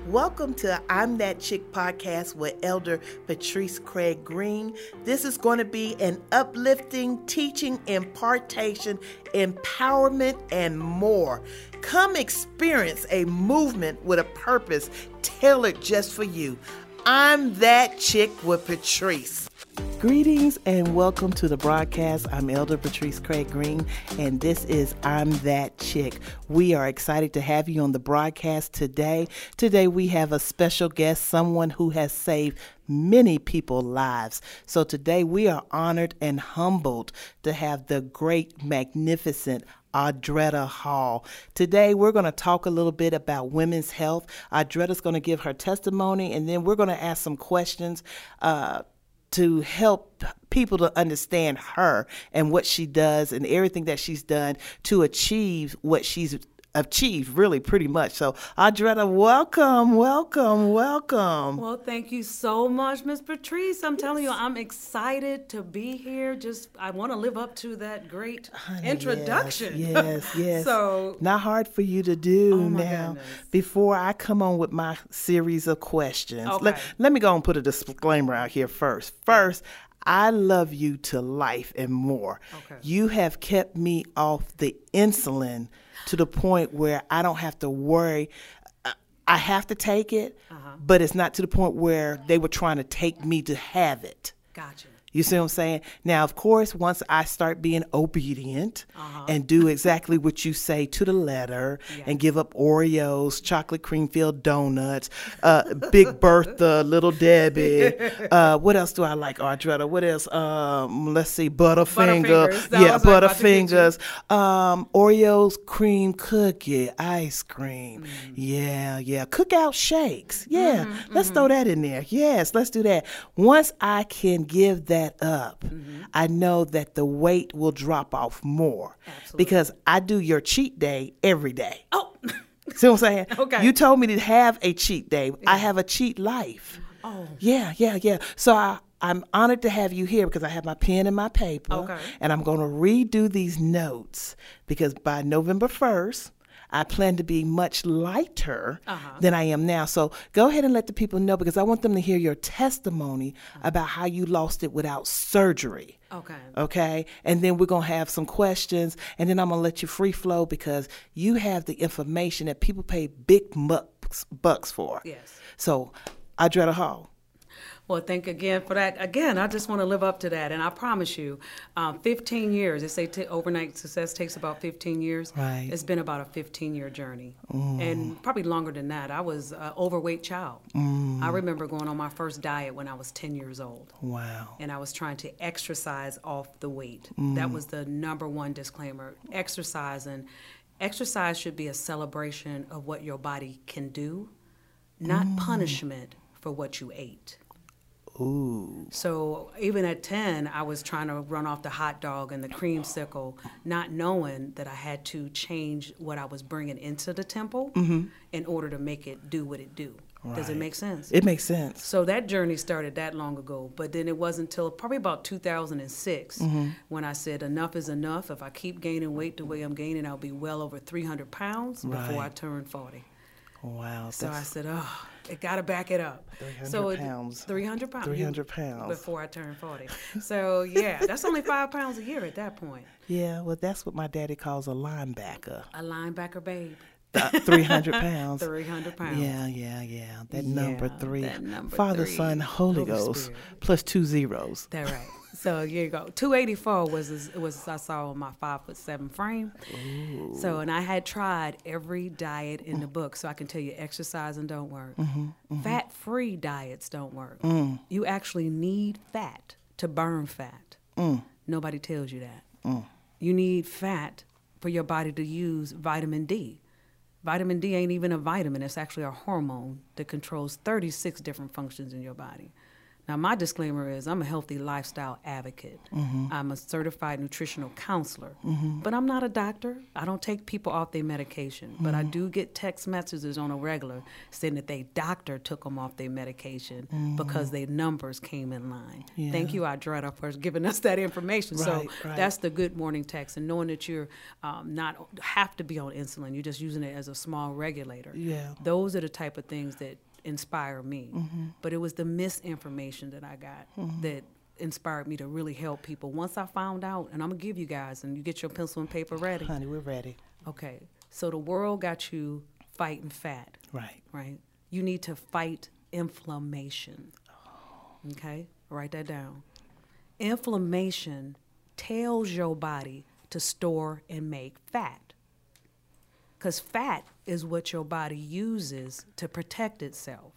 Welcome to I'm That Chick podcast with Elder Patrice Craig Green. This is going to be an uplifting teaching, impartation, empowerment, and more. Come experience a movement with a purpose tailored just for you. I'm That Chick with Patrice. Greetings and welcome to the broadcast. I'm Elder Patrice Craig Green, and this is I'm That Chick. We are excited to have you on the broadcast today. Today, we have a special guest, someone who has saved many people's lives. So, today, we are honored and humbled to have the great, magnificent Audretta Hall. Today, we're going to talk a little bit about women's health. Audretta's going to give her testimony, and then we're going to ask some questions. Uh, to help people to understand her and what she does and everything that she's done to achieve what she's achieved really pretty much. So Audretta, welcome, welcome, welcome. Well, thank you so much, Miss Patrice. I'm telling you, I'm excited to be here. Just I want to live up to that great Honey, introduction. Yes, yes. yes. so not hard for you to do oh now. Goodness. Before I come on with my series of questions, okay. let, let me go and put a disclaimer out here first. First, I love you to life and more. Okay. You have kept me off the insulin to the point where I don't have to worry. I have to take it, uh-huh. but it's not to the point where they were trying to take me to have it. Gotcha. You see what I'm saying? Now, of course, once I start being obedient uh-huh. and do exactly what you say to the letter yes. and give up Oreos, chocolate cream filled donuts, uh, Big Bertha, Little Debbie. Uh, what else do I like, Audretta? What else? Um, let's see, Butterfinger. Butterfingers. Yeah, Butterfingers. Um, Oreos, cream cookie, ice cream. Mm. Yeah, yeah. Cookout shakes. Yeah, mm-hmm, let's mm-hmm. throw that in there. Yes, let's do that. Once I can give that that up, mm-hmm. I know that the weight will drop off more. Absolutely. Because I do your cheat day every day. Oh. See what I'm saying? Okay. You told me to have a cheat day. Yeah. I have a cheat life. Oh. Yeah, yeah, yeah. So I, I'm honored to have you here because I have my pen and my paper. Okay. And I'm going to redo these notes because by November 1st, I plan to be much lighter uh-huh. than I am now. So go ahead and let the people know because I want them to hear your testimony about how you lost it without surgery. Okay. Okay. And then we're going to have some questions and then I'm going to let you free flow because you have the information that people pay big bucks, bucks for. Yes. So, Audretta Hall. Well, thank again for that. Again, I just want to live up to that, and I promise you, um, 15 years. They say t- overnight success takes about 15 years. Right. It's been about a 15 year journey, mm. and probably longer than that. I was an overweight child. Mm. I remember going on my first diet when I was 10 years old. Wow. And I was trying to exercise off the weight. Mm. That was the number one disclaimer. Exercising, exercise should be a celebration of what your body can do, not punishment for what you ate. Ooh. So even at 10, I was trying to run off the hot dog and the creamsicle, not knowing that I had to change what I was bringing into the temple mm-hmm. in order to make it do what it do. Right. Does it make sense? It makes sense. So that journey started that long ago, but then it wasn't until probably about 2006 mm-hmm. when I said enough is enough. If I keep gaining weight the way I'm gaining, I'll be well over 300 pounds right. before I turn 40. Wow. So I said, oh, it got to back it up. 300 so it, pounds. 300 pounds. 300 pounds. Before I turned 40. So, yeah, that's only five pounds a year at that point. Yeah, well, that's what my daddy calls a linebacker. A linebacker babe. Uh, 300 pounds. 300 pounds. Yeah, yeah, yeah. That yeah, number three. That number Father, three. Son, Holy, Holy Ghost, Spirit. plus two zeros. That right. So here you go. 284 was was I saw on my five foot seven frame. Ooh. So and I had tried every diet in the book, so I can tell you exercising don't work. Mm-hmm, mm-hmm. Fat free diets don't work. Mm. You actually need fat to burn fat. Mm. Nobody tells you that. Mm. You need fat for your body to use vitamin D. Vitamin D ain't even a vitamin, it's actually a hormone that controls 36 different functions in your body. Now, my disclaimer is I'm a healthy lifestyle advocate. Mm-hmm. I'm a certified nutritional counselor, but I'm not a doctor. I don't take people off their medication, but Mm-hmm. I do get text messages on a regular saying that their doctor took them off their medication because their numbers came in line. Thank Mm-hmm. You, Audretta, for giving us that information. so Right, right. that's the good morning text, and knowing that you're um, not have to be on insulin, you're just using it as a small regulator. Yeah. Those are the type of things that inspire me. Mm-hmm. But it was the misinformation that I got mm-hmm. that inspired me to really help people. Once I found out, and I'm gonna give you guys, and you get your pencil and paper ready. Honey, we're ready. Okay. So the world got you fighting fat, Right. right? You need to fight inflammation. Okay? Write that down. Inflammation tells your body to store and make fat. Because fat is what your body uses to protect itself.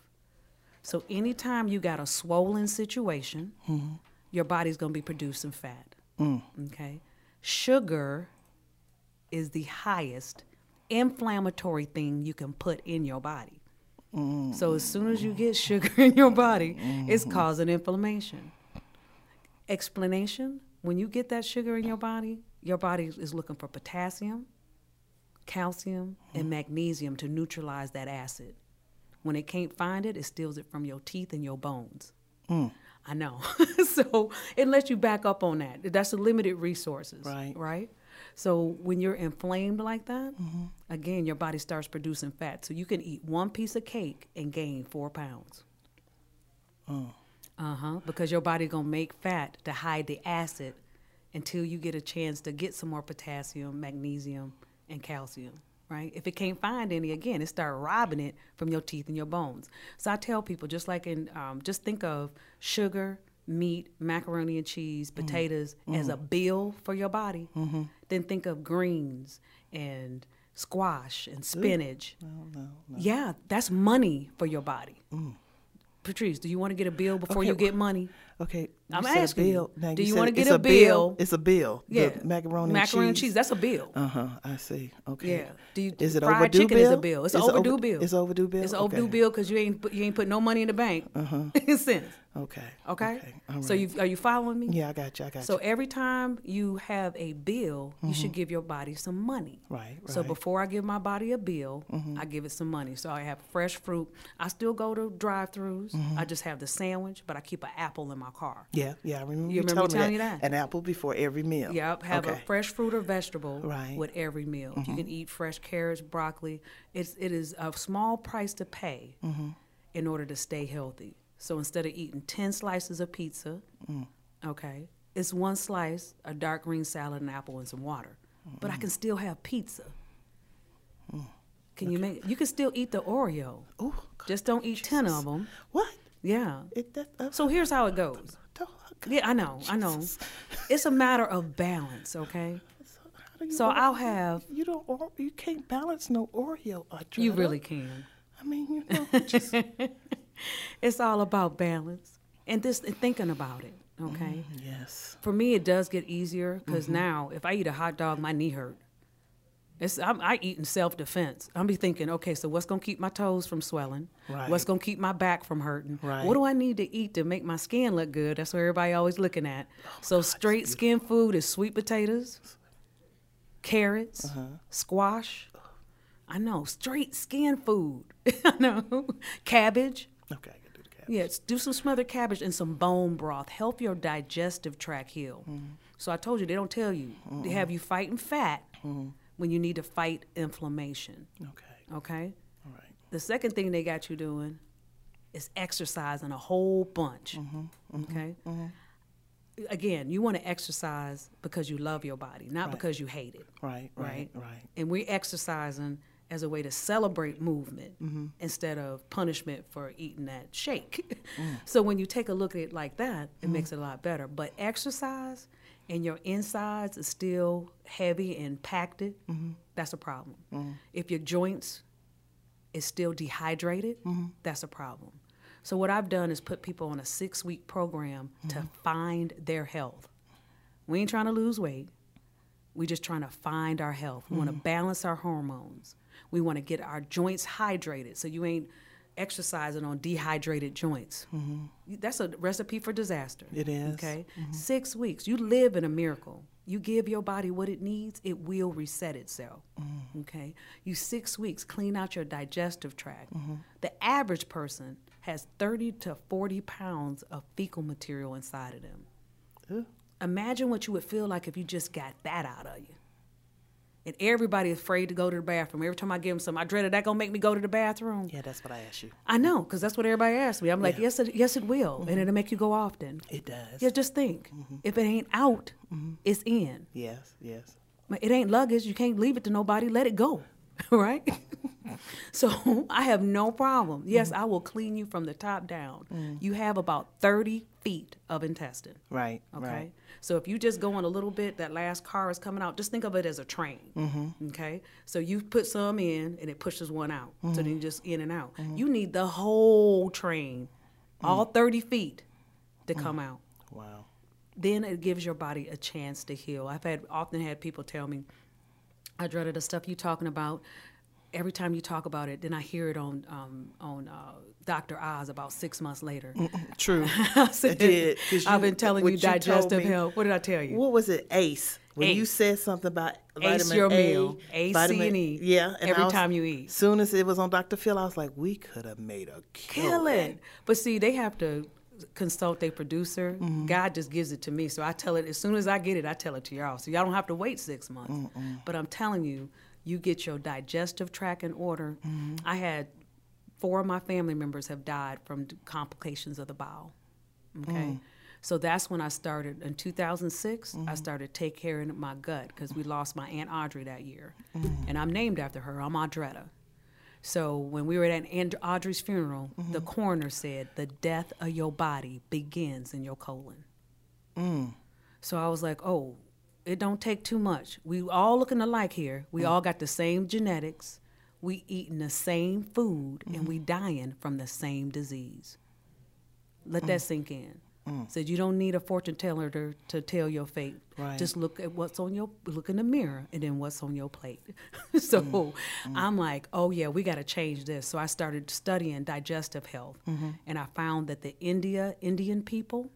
So anytime you got a swollen situation, mm-hmm. your body's going to be producing fat. Mm. Okay? Sugar is the highest inflammatory thing you can put in your body. Mm. So as soon as you get sugar in your body, it's mm-hmm. causing inflammation. Explanation when you get that sugar in your body, your body is looking for potassium, calcium, and magnesium to neutralize that acid. When it can't find it, it steals it from your teeth and your bones. Mm. I know. so it lets you back up on that. That's the limited resources. Right. Right? So when you're inflamed like that, mm-hmm. again, your body starts producing fat. So you can eat one piece of cake and gain four pounds. Uh huh. Because your body gonna make fat to hide the acid until you get a chance to get some more potassium, magnesium, and calcium. Right? If it can't find any, again, it start robbing it from your teeth and your bones. So I tell people, just like in, um, just think of sugar, meat, macaroni and cheese, mm-hmm. potatoes mm-hmm. as a bill for your body. Mm-hmm. Then think of greens and squash and spinach. No, no, Yeah, that's money for your body. Mm. Patrice, do you want to get a bill before Okay, you get money? Okay. I'm you asking you, bill. Now, do you said wanna get it's a bill? It's a bill. Yeah, The macaroni, macaroni and cheese. That's a bill. Uh huh. I see. Okay. Yeah. Do you, Is it fried overdue chicken bill? is a bill. It's an overdue over- bill. It's an overdue bill. It's an overdue Okay. bill because you ain't put, you ain't put no money in the bank uh-huh. in cents. Okay. Okay. All So you are you following me? Yeah, I got you. I got So you. every time you have a bill, you should mm-hmm. give your body some money. Right, So before I give my body a bill, mm-hmm. I give it some money. So I have fresh fruit. I still go to drive-throughs. Mm-hmm. I just have the sandwich, but I keep an apple in my car. Yeah, yeah. I remember You you, remember me telling me that. that? An apple before every meal. Yep, have a fresh fruit or vegetable Right. Mm-hmm. with every meal. You can eat fresh carrots, broccoli. It's it is a small price to pay Mm-hmm. in order to stay healthy. So instead of eating ten slices of pizza, Mm. okay, it's one slice, a dark green salad, an apple, and some water. But I can still have pizza. Can you make? You can still eat the Oreo. Ooh, Just don't eat ten of them. what? Yeah. It, that, uh, So here's how it goes. Yeah, I know, I know. It's a matter of balance, okay? You So I'll have. You don't. Or, you can't balance no Oreo. Audretta. You really can. I mean, you know, just It's all about balance and this and thinking about it. Okay. yes. For me, it does get easier because Mm-hmm. now if I eat a hot dog, my knee hurt. It's I'm, I eat in self defense. I'm be thinking, okay, so what's gonna keep my toes from swelling? Right. What's gonna keep my back from hurting? Right. What do I need to eat to make my skin look good? That's what everybody always looking at. so straight skin food is sweet potatoes, carrots, Uh-huh. squash. I know straight skin food. I know cabbage. Okay, I can do the cat. Yes, do some smothered cabbage and some bone broth. Help your digestive tract heal. Mm-hmm. So I told you they don't tell you. They have you fighting fat when you need to fight inflammation. Okay. Okay. All right. The second thing they got you doing is exercising a whole bunch. Mm-hmm. Okay. Again, you want to exercise because you love your body, not because you hate it Right. Right. right? Right. And we're exercising as a way to celebrate movement Mm-hmm. instead of punishment for eating that shake. Mm. so when you take a look at it like that, it makes it a lot better. But exercise and your insides is still heavy and packed, Mm-hmm. that's a problem. If your joints is still dehydrated, Mm-hmm. that's a problem. So what I've done is put people on a six week program to Mm-hmm. find their health. We ain't trying to lose weight. We're just trying to find our health. We want to balance our hormones. We want to get our joints hydrated so you ain't exercising on dehydrated joints. Mm-hmm. That's a recipe for disaster. It is. Okay. Mm-hmm. Six weeks. You live in a miracle. You give your body what it needs, it will reset itself. Mm-hmm. Okay. You six weeks clean out your digestive tract. The average person has 30 to 40 pounds of fecal material inside of them. Ugh. Imagine what you would feel like if you just got that out of you. And everybody is afraid to go to the bathroom. Every time I give them some, I dreaded that gonna make me go to the bathroom. Yeah, that's what I asked you. I know, because that's what everybody asks me. I'm like, Yeah. yes, it, yes, it will, and mm-hmm. it'll make you go often. It does. Yeah, just think. Mm-hmm. If it ain't out, mm-hmm. it's in. Yes, yes. It ain't luggage. You can't leave it to nobody. Let it go, right? so I have no problem. Yes, I will clean you from the top down. Mm. You have about 30 feet of intestine. Right, Okay. right. So if you just go on a little bit, that last car is coming out. Just think of it as a train. Mm-hmm. Okay. So you put some in, and it pushes one out. So Mm-hmm. then you just in and out. You need the whole train, Mm. all 30 feet, to come out. Wow. Then it gives your body a chance to heal. I've had often had people tell me, I dreaded the stuff you talking about. Every time you talk about it, then I hear it on um, on uh, Dr. Oz about six months later. True. I said, did, I've been telling you you digestive me- health. What did I tell you? What was it? Ace. When you said something about Ace vitamin your A, meal. A, C, vitamin- and E. Yeah. and Every was- time you eat. As soon as it was on Dr. Phil, I was like, we could have made a killing. it. But see, they have to consult their producer. Mm-hmm. God just gives it to me. So I tell it as soon as I get it, I tell it to y'all. So y'all don't have to wait six months. But I'm telling you, you get your digestive tract in order. Mm-hmm. I had four of my family members have died from complications of the bowel. Okay. Mm. So that's when I started. In 2006, Mm-hmm. I started take care of my gut because we lost my Aunt Audrey that year. Mm. And I'm named after her. I'm Audretta. So when we were at Aunt Audrey's funeral, the coroner said the death of your body begins in your colon. So I was like, oh, it don't take too much. We all looking alike here. We mm. all got the same genetics. We eating the same food and we mm. dying from the same disease. Let that mm. sink in. Said you don't need a fortune teller to, to tell your fate. Right. Just look at what's on your look in the mirror and then what's on your plate. so I'm like, oh yeah, we got to change this. So I started studying digestive health, mm-hmm. and I found that the India Indian people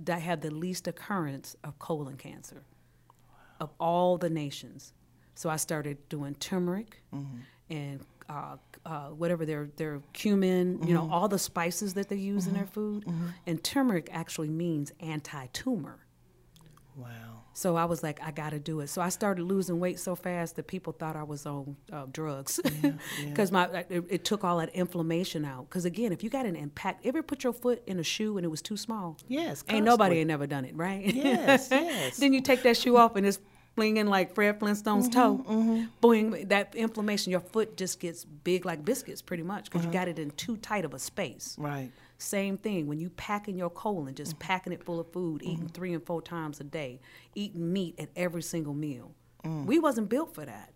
that have the least occurrence of colon cancer of all the nations. So I started doing turmeric and uh, uh, whatever their their cumin, you know, all the spices that they use in their food. And turmeric actually means anti-tumor. Wow. So I was like, I got to do it. So I started losing weight so fast that people thought I was on uh, drugs because my it, it took all that inflammation out. Because again, if you got an impact, ever put your foot in a shoe and it was too small? Yes, ain't nobody ain't never done it, right? Yes, yes. then you take that shoe off and it's flinging like Fred Flintstone's toe. Mm-hmm, Boing, that inflammation, your foot just gets big like biscuits, pretty much, because Uh-huh. you got it in too tight of a space. Right. Same thing when you packing your colon, Mm-hmm. just packing it full of food, eating three and four times a day, eating meat at every single meal. Mm. We wasn't built for that.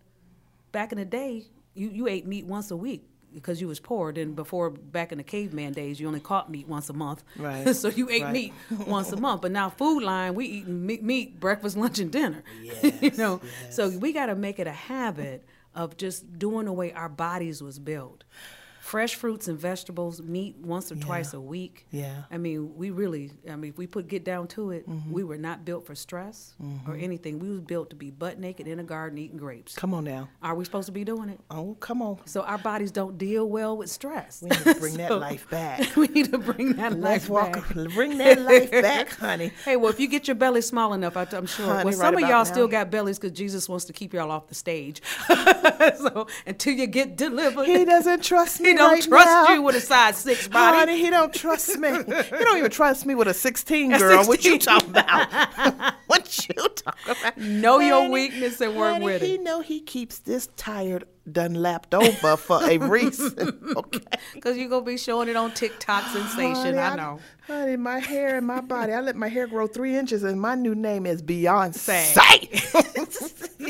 Back in the day, you, you ate meat once a week because you was poor. Then before back in the caveman days, you only caught meat once a month. Right. so you ate Right. meat once a month. But now food line, we eating meat, meat breakfast, lunch, and dinner. you Yes, know, so we got to make it a habit of just doing the way our bodies was built. Fresh fruits and vegetables, meat once or twice a week. Yeah. I mean, we really, I mean, if we put get down to it, mm-hmm. we were not built for stress or mm-hmm. anything. We was built to be butt naked in a garden eating grapes. Come on now. Are we supposed to be doing it? Oh, come on. So our bodies don't deal well with stress. We need to bring that life back. we need to bring that life walk. back. Bring that life back, honey. Hey, well, if you get your belly small enough, I, am sure. Honey, well, some right of y'all now. still got bellies because Jesus wants to keep y'all off the stage. so until you get delivered, He doesn't trust me He don't right trust now. you with a size six body. Honey, he don't trust me. he don't even trust me with a 16 girl. What you talking about? what you talking about? Know your weakness and work honey, with it. he know he keeps this tired done lapped over for a reason. Okay. Because you're going to be showing it on TikTok sensation. Honey, I know. Honey, my hair and my body. I let my hair grow three inches, and my new name is Beyonce.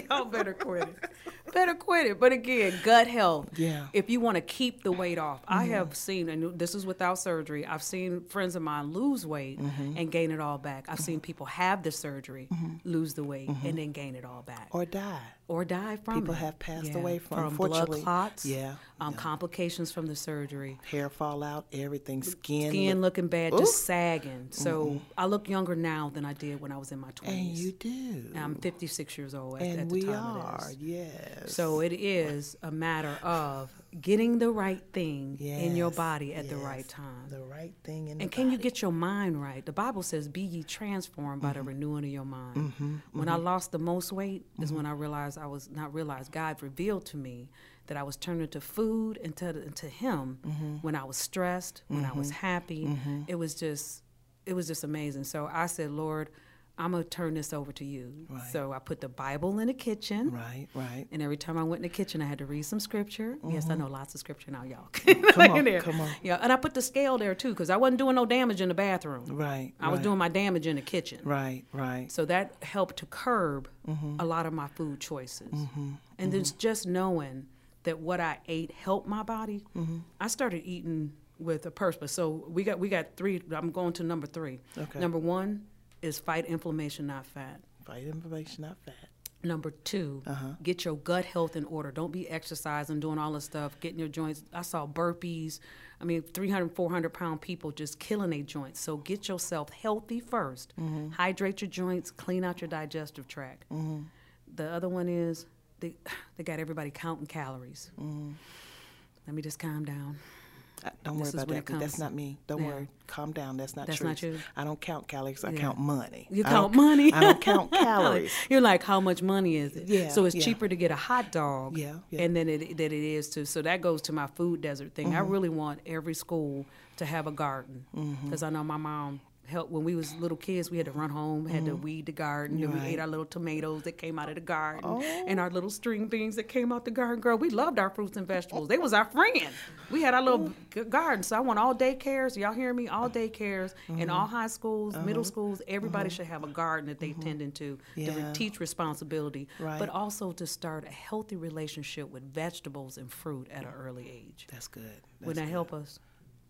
Y'all better quit it. Better quit it. But again, gut health. Yeah. Mm-hmm. If you want to keep the weight off, I have seen, and this is without surgery, I've seen friends of mine lose weight Mm-hmm. and gain it all back. I've seen people have the surgery, lose the weight, and then gain it all back. or die. Or die from People it. have passed Yeah, away from, from blood clots. Yeah. um, complications from the surgery, Hair fall out, everything, skin. skin look- looking bad, just sagging. So I look younger now than I did when I was in my twenties. and you do. I'm 56 years old at, and at the we time are, yes. So it is a matter of getting the right thing in your body at the right time. the right thing in And can you get your mind right? The Bible says, "Be ye transformed by the mm-hmm. renewing of your mind." Mm-hmm, when I mm-hmm. lost the most weight is when I realized I was not realized God revealed to me that I was turning to food and to, and to Him when I was stressed, when I was happy. It was just, it was just amazing. So I said, Lord. I'm gonna turn this over to you. Right. So I put the Bible in the kitchen, Right, right. and every time I went in the kitchen, I had to read some scripture. Yes, I know lots of scripture now, y'all. Mm-hmm. Come on, there. come on. Yeah, and I put the scale there too, because I wasn't doing no damage in the bathroom. Right. I was doing my damage in the kitchen. Right, right. So that helped to curb Mm-hmm. a lot of my food choices. And then just knowing that what I ate helped my body, Mm-hmm. I started eating with a purpose. So we got we got three. I'm going to number three. Okay. Number one is fight inflammation, not fat. Fight inflammation, not fat. Number 2 Uh-huh. get your gut health in order. Don't be exercising, doing all this stuff, getting your joints. I saw burpees. I mean, 300, 400 pound people just killing their joints. So get yourself healthy 1st Mm-hmm. Hydrate your joints, clean out your digestive tract. Mm-hmm. The other one is they, they got everybody counting calories. Mm-hmm. Let me just calm down. Don't worry about that. that's not me. Don't Yeah. worry. Calm down. That's not That's true. not you? I don't count calories. I Yeah. count money. You count don't- money. I don't count calories. You're like, how much money is it? Yeah, So it's yeah. cheaper to get a hot dog. Yeah. And then it that it is to. So that goes to my food desert thing. I Mm-hmm. really want every school to have a garden Mm-hmm. because I know my mom helped when we was little kids. We had to run home, had to weed the garden, and we Mm-hmm. Ate our little tomatoes that came out of the garden, Oh. and our little string beans that came out the garden. Girl, we loved our fruits and vegetables. They was our friend. We had our little g- garden. So I want all daycares. Y'all hear me? All daycares in Mm-hmm. all high schools, middle schools. Everybody should have a garden that they tend into to re- teach responsibility, Right. but also to start a healthy relationship with vegetables and fruit at an early age. That's good. That's that good. help us?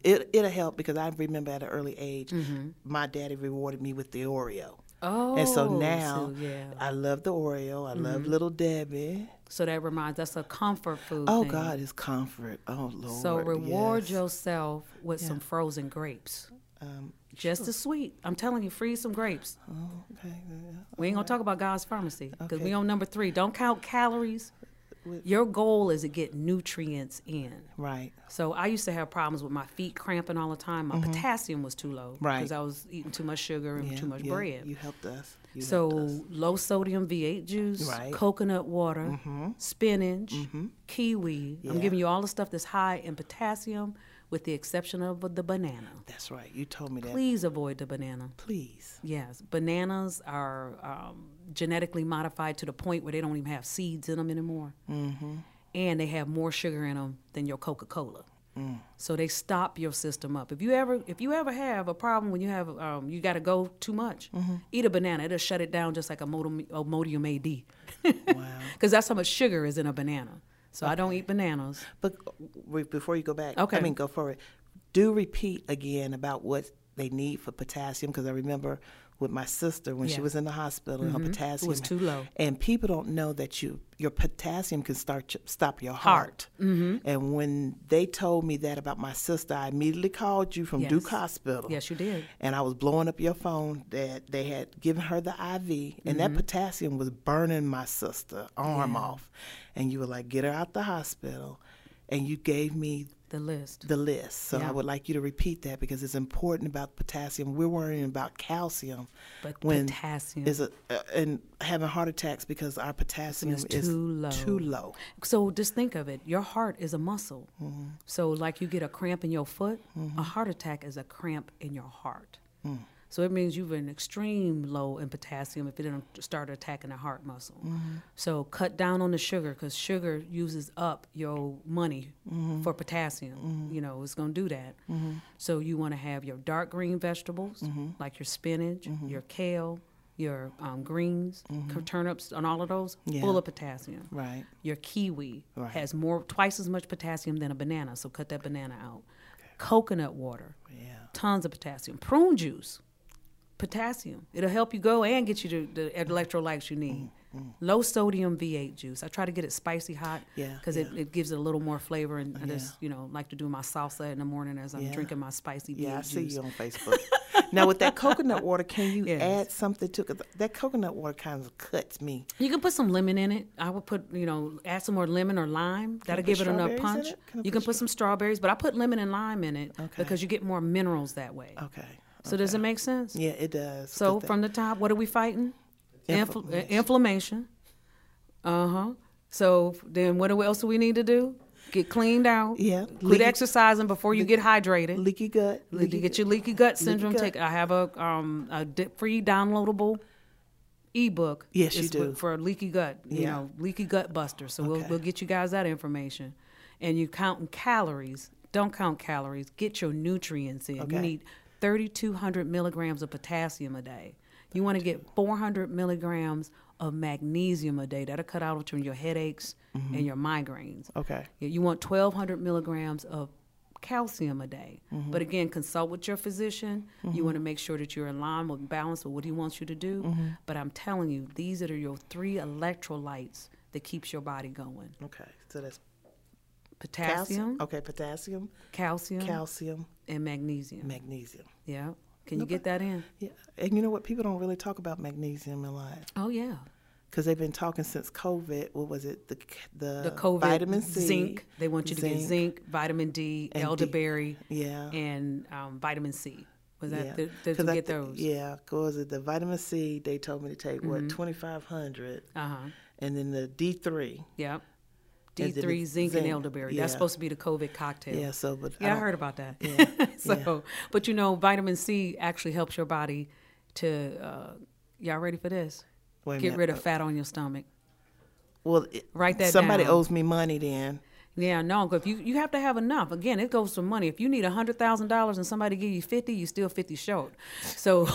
It, it'll help because I remember at an early age, my daddy rewarded me with the Oreo. Oh, and so now so, yeah. Mm-hmm. I love the Oreo. I love Little Debbie. So that reminds us a comfort food. Oh, thing. God, it's comfort. Oh, Lord. So reward yes. yourself with some frozen grapes. Um, Just as sweet. I'm telling you, freeze some grapes. oh, okay. yeah. We ain't gonna talk about God's pharmacy because Okay. we on number three. Don't count calories. With- Your goal is to get nutrients in. Right. So I used to have problems with my feet cramping all the time. My potassium was too low Mm-hmm. Right. because I was eating too much sugar and Yeah, too much yeah, bread. You helped us. You so helped us. low sodium V8 juice, Right. coconut water, spinach, kiwi. I'm giving you all the stuff that's high in potassium, with the exception of the banana. That's right. You told me that. Please avoid the banana. Please. Yes, bananas are um, genetically modified to the point where they don't even have seeds in them anymore, mm-hmm. and they have more sugar in them than your Coca Cola. Mm. So they stop your system up. If you ever, if you ever have a problem when you have, um, you got to go too much, mm-hmm. eat a banana. It'll shut it down just like a Modium, Modium AD, Wow. because that's how much sugar is in a banana. So I don't eat bananas. But uh, before you go back, Okay. I mean, go forward. Do repeat again about what they need for potassium because I remember with my sister when she Yeah. Mm-hmm. was in the hospital, her potassium was too low. and people don't know that you your potassium can start to stop your heart. Mm-hmm. And when they told me that about my sister, I immediately called you from Yes. Duke Hospital. Yes, you did. And I was blowing up your phone that they had given her the IV, and Mm-hmm. that potassium was burning my sister arm off. And you were like, "Get her out the hospital," and you gave me The list. the list. So Yeah. I would like you to repeat that because it's important about potassium. We're worrying about calcium, But when potassium. is a, uh, and having heart attacks because our potassium is is too low. Too low. So just think of it. Your heart is a muscle. So like you get a cramp in your foot, a heart attack is a cramp in your heart. So it means you've been extreme low in potassium if it didn't start attacking the heart muscle. Mm-hmm. So cut down on the sugar because sugar uses up your money mm-hmm. for potassium. Mm-hmm. You know, it's going to do that. So you want to have your dark green vegetables like your spinach, your kale, your um, greens, turnips, and all of those Yeah. full of potassium. Right. Your kiwi Right. has more, twice as much potassium than a banana, so cut that banana out. Coconut water, Yeah. tons of potassium. Prune juice, potassium. It'll help you go and get you the, the electrolytes you need. Mm-hmm. Low sodium V8 juice. I try to get it spicy hot. Yeah, Because yeah. it, it gives it a little more flavor, and I Yeah. just you know like to do my salsa in the morning as I'm Yeah. drinking my spicy V8 Yeah, I see you on Facebook. now with that coconut water, can you Yes. add something to it? That coconut water kind of cuts me. You can put some lemon in it. I would put, you know, add some more lemon or lime. That'll give it in punch. it? Can You put can put some strawberries, but I put lemon and lime in it Okay. because you get more minerals that way. Okay. So does it make sense? Yeah, it does. So from the top, what are we fighting? Inflammation. uh, inflammation. Uh huh. So then, what else do we need to do? Get cleaned out. Yeah, Quit leaky- exercising before you get hydrated. leaky gut. Leaky get gut. your leaky gut syndrome. gut. Take. I have a um a free downloadable ebook. Yes, you do. for- leaky gut. You Yeah. know, leaky gut buster. So we'll we'll get you guys that information, and you counting calories. Don't count calories. Get your nutrients in. Okay. You need 3,200 milligrams of potassium a day. You want to get 400 milligrams of magnesium a day. That'll cut out from your headaches Mm-hmm. and your migraines. Okay. You want 1,200 milligrams of calcium a day. Mm-hmm. But again, consult with your physician. You want to make sure that you're in line with balance with what he wants you to do. Mm-hmm. But I'm telling you, these are your three electrolytes that keeps your body going. Okay. So that's Potassium, Okay, potassium, calcium, calcium, and magnesium. magnesium. Yeah. Can you get that in? Yeah, and you know what? People don't really talk about magnesium a lot Oh yeah. because they've been talking since COVID. What was it? The the, The COVID vitamin C, zinc. They want you to get zinc, vitamin D, and D. elderberry, Yeah. and um, vitamin C. Was that yeah. 'Cause you I get those? Yeah, cause it the vitamin C they told me to take Mm-hmm. what twenty five hundred, Uh huh. and then the D three. Yep. And then D3, it's zinc, and elderberry. yeah. That's supposed to be the COVID cocktail. Yeah, so but Yeah, I, don't- heard about that. Yeah, so, but you know, vitamin C actually helps your body to. Uh, y'all ready for this? Wait Get minute. rid of fat on your stomach. Well, it, Write that somebody down. owes me money then. Yeah, no, if you you have to have enough. Again, it goes for money. If you need a hundred thousand dollars and somebody give you fifty, you still fifty short. So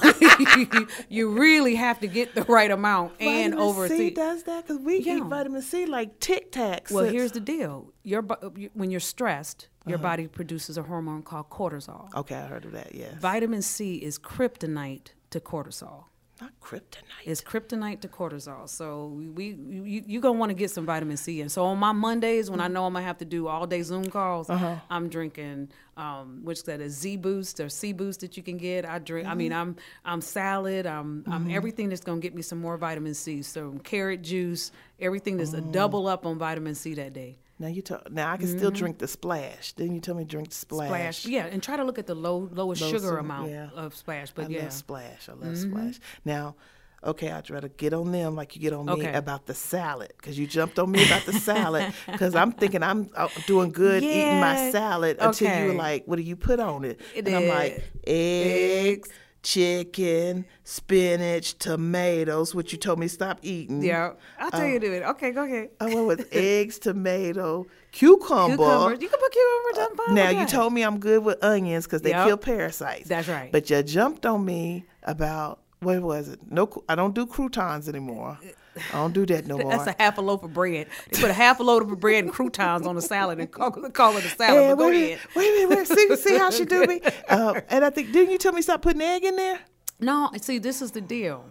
you really have to get the right amount and vitamin over. C does that because we Yeah. eat vitamin C like Tic Tacs. Well, here's the deal: your when you're stressed, Uh-huh. your body produces a hormone called cortisol. okay, I heard of that. Yes, Vitamin C is kryptonite to cortisol. Not kryptonite. It's kryptonite to cortisol. So we you you gonna want to get some vitamin C And So on my Mondays when I know I'm gonna have to do all day Zoom calls, Uh-huh. I'm drinking um, which that is Z Boost or C Boost that you can get. I drink. I mean Mm-hmm. I'm I'm salad. I'm I'm everything that's gonna get me some more vitamin C. So carrot juice, everything that's a Mm. double up on vitamin C that day. Now you talk. Now I can still drink the splash. Then you tell me drink the splash. Mm-hmm. Splash, yeah, and try to look at the low lowest Low sugar sugar, amount yeah. of splash. But I yeah, Mm-hmm. love splash. I love splash. Now, okay, I'd rather get on them like you get on me about the salad because you jumped on me about the salad because I'm thinking I'm uh, doing good eating my Yeah, salad until you were like, "What do you put on it?" It and I'm is like, eggs. Chicken, spinach, tomatoes, which you told me stop eating. yeah. I'll tell you uh, to do it. Okay, go ahead. I went with eggs, tomato, cucumber. Cucumbers. You can put cucumbers. I'm Now you that. told me I'm good with onions because they Yep. kill parasites. That's right. But you jumped on me about what was it? No, I don't do croutons anymore. Uh, I don't do that no more. That's a half a loaf of bread. They put a half a loaf of bread and croutons on a salad and call, call it a salad. Hey, but go wait, a ahead. minute, wait a minute, wait. See, see how she do me? Um, and I think didn't you tell me stop putting egg in there? No, see, this is the deal.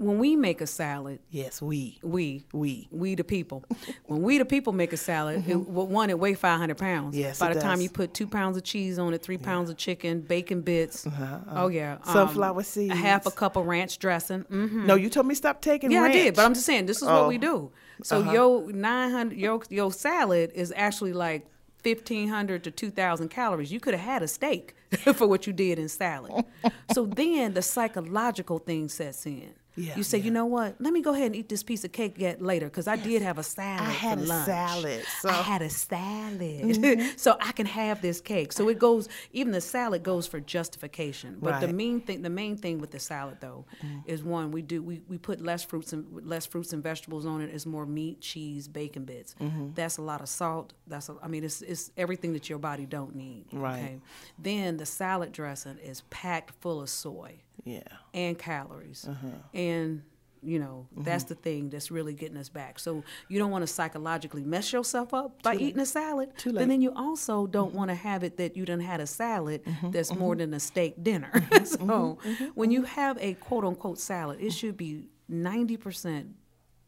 When we make a salad, Yes, we, we, we. we the people. when we the people make a salad, it, well, one it weigh five hundred pounds. Mm-hmm. Yes, By it the time you put two pounds of cheese on it, three pounds of chicken, bacon bits. Oh yeah, um, Uh-huh, Sunflower A half a cup of ranch dressing. hmm No, you told me stop taking. Yeah, ranch. I did, but I'm just saying this is what we Oh. do. So your 900 your your salad is actually like 1500 to 2000 calories. You could have had a steak for what you did in salad. so then the psychological thing sets in. Yeah, you say, yeah. you know what? Let me go ahead and eat this piece of cake yet later because I did have a salad. I had a lunch. salad, so- I had a salad, mm-hmm. so I can have this cake. So it goes. Even the salad goes for justification. But the main thing, the main thing with the salad though, mm-hmm. is one we do we, we put less fruits and less fruits and vegetables on it. It's more meat, cheese, bacon bits. Mm-hmm. That's a lot of salt. That's a, I mean it's it's everything that your body don't need. Right. Okay. Then the salad dressing is packed full of soy Yeah. and calories. Uh-huh. And you know, mm-hmm. that's Mm-hmm. the thing that's really getting us back. So you don't want to psychologically mess yourself up by eating a salad. Too But late. then you also don't want to have it that you done had a salad mm-hmm. that's mm-hmm. more than a steak dinner. so when you have a quote unquote salad, it should be 90%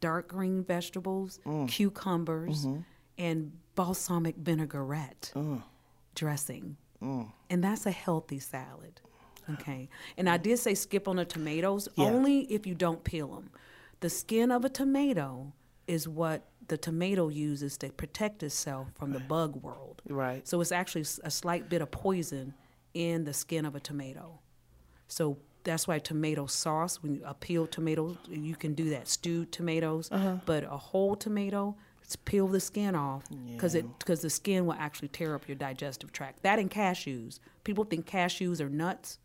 dark green vegetables, mm. cucumbers, and balsamic vinaigrette mm. dressing. Mm. And that's a healthy salad. Okay. And I did say skip on the tomatoes Yeah. only if you don't peel them. The skin of a tomato is what the tomato uses to protect itself from the bug world. Right. So it's actually a slight bit of poison in the skin of a tomato. So that's why tomato sauce, when you peel tomatoes, you can do that. Stewed tomatoes, Uh-huh. but a whole tomato, peel the skin off because it because the skin will actually tear up your digestive tract. That and cashews. People think cashews are nuts.